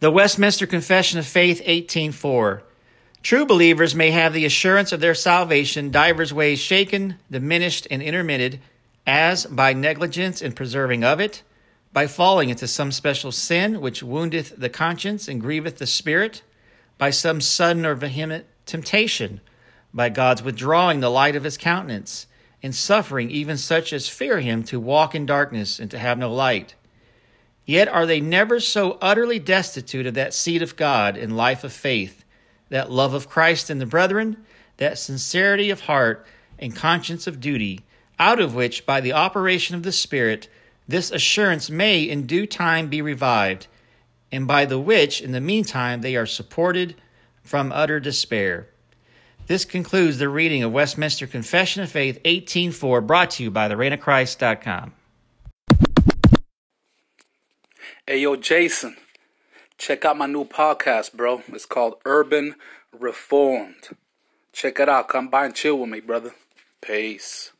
The Westminster Confession of Faith 18:4. True believers may have the assurance of their salvation divers ways shaken, diminished, and intermitted, as by negligence in preserving of it, by falling into some special sin which woundeth the conscience and grieveth the spirit, by some sudden or vehement temptation, by God's withdrawing the light of his countenance, and suffering even such as fear him to walk in darkness and to have no light. Yet are they never so utterly destitute of that seed of God in life of faith, that love of Christ and the brethren, that sincerity of heart and conscience of duty, out of which, by the operation of the Spirit, this assurance may in due time be revived, and by the which, in the meantime, they are supported from utter despair. This concludes the reading of Westminster Confession of Faith 18.4, brought to you by thereignofchrist.com. Hey, yo, Jason, check out my new podcast, bro. It's called Urban Reformed. Check it out. Come by and chill with me, brother. Peace.